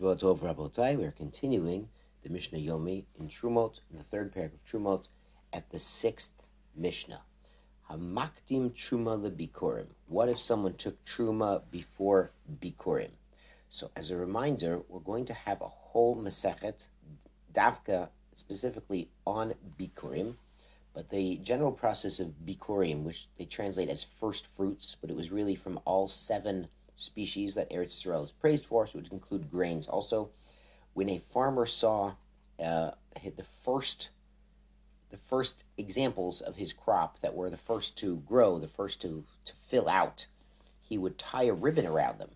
Shavua Tov Rabotai. We are continuing the Mishnah Yomi in Trumot, in the third paragraph of Trumot, at the sixth Mishnah. Hamakdim Truma lebikurim. What if someone took Truma before Bikurim? So, as a reminder, we're going to have a whole Masechet, Davka, specifically on Bikurim, but the general process of Bikurim, which they translate as first fruits, but it was really from all seven species that Eretz Israel is praised for, so it would include grains also. When a farmer saw uh, the first the first examples of his crop that were the first to grow, the first to, to fill out, he would tie a ribbon around them.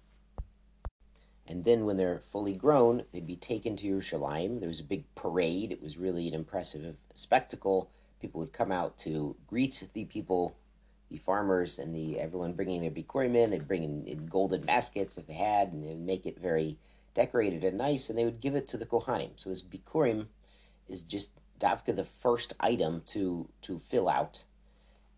And then when they're fully grown, they'd be taken to Yerushalayim. There was a big parade. It was really an impressive spectacle. People would come out to greet the people the farmers and the everyone bringing their bikurim in. They'd bring in, in golden baskets if they had, and they'd make it very decorated and nice, and they would give it to the kohanim. So this bikurim is just davka the first item to to fill out,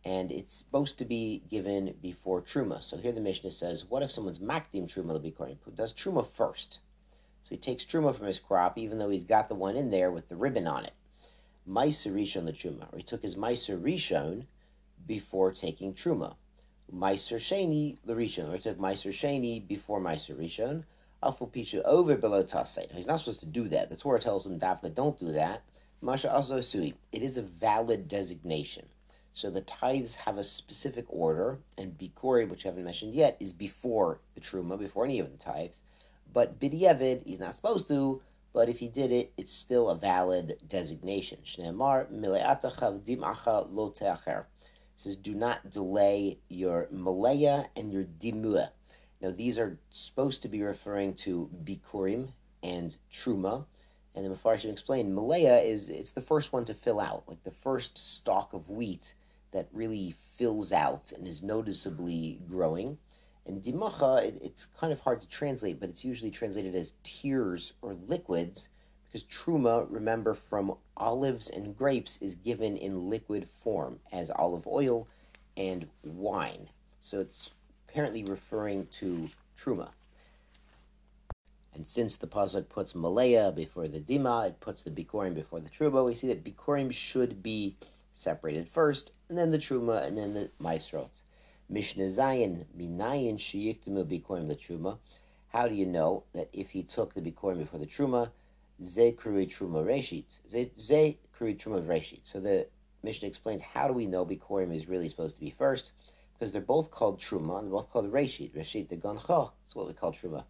and it's supposed to be given before truma. So here the Mishnah says, what if someone's makdim truma the bikurim? Who does truma first? So he takes truma from his crop, even though he's got the one in there with the ribbon on it. Meiser rishon the truma, or he took his meiser rishon before taking truma. Meiser Sheni Larishon, or took Meiser Sheni before Meiser Rishon. Alfu Pisha over below Tasait. He's not supposed to do that. The Torah tells him, Dafka, don't do that. Masha also Sui. It is a valid designation. So the tithes have a specific order, and Bikori, which I haven't mentioned yet, is before the Truma, before any of the tithes. But Bidyevid, he's not supposed to, but if he did it, it's still a valid designation. Shneemar, Mileatachav Dimacha Lo Teacher says, do not delay your malaya and your dimua. Now, these are supposed to be referring to bikurim and truma. And the Mepharshim explained, malaya is it's the first one to fill out, like the first stalk of wheat that really fills out and is noticeably growing. And dimacha, it, it's kind of hard to translate, but it's usually translated as tears or liquids because truma, remember, from olives and grapes is given in liquid form as olive oil and wine. So it's apparently referring to truma. And since the pasuk puts malaya before the dima, it puts the bikurim before the truma. We see that bikurim should be separated first, and then the truma, and then the maisrot. Mishnah Zayin minayin sheyiktimu bikurim the truma. How do you know that if he took the bikurim before the truma, Ze Krui Truma Reshit. Truma Reshit. So the Mishnah explains how do we know Bikurim is really supposed to be first? Because they're both called Truma and they're both called Reshit. Reshit the Gancha is what we call Truma.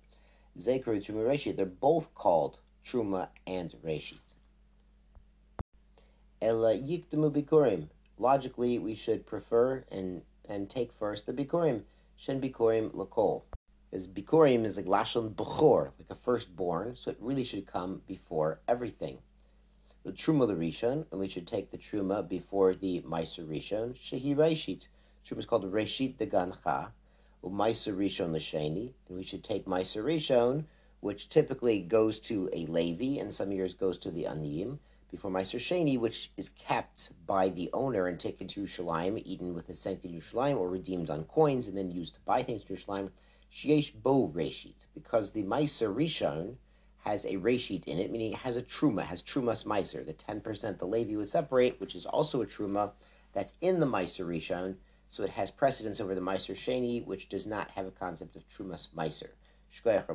Ze Truma Reshit. They're both called Truma and Reshit. Ela Yikdamu Bikurim. Logically, we should prefer and, and take first the Bikurim. Shen Bikurim Lakol is Bikurim is like Lashon Bechor, like a firstborn, so it really should come before everything. The Truma Rishon, and we should take the Truma before the Meiser Rishon. Shehi Reshit. Truma is called Reshit de Gancha, or Meiser Rishon Lasheni, and we should take Meiser Rishon, which typically goes to a Levi, and some years goes to the Aniyim, before Meiser Sheni, which is kept by the owner and taken to Yerushalayim, eaten with the sanctity Yerushalayim, or redeemed on coins, and then used to buy things to Yerushalayim. Sheyesh bo reshit, because the Meiser Rishon has a reshit in it, meaning it has a truma, has trumas Meiser, the 10% the Levi would separate, which is also a truma that's in the Meiser Rishon, so it has precedence over the Meiser Sheni, which does not have a concept of trumas Meiser. Shkoyach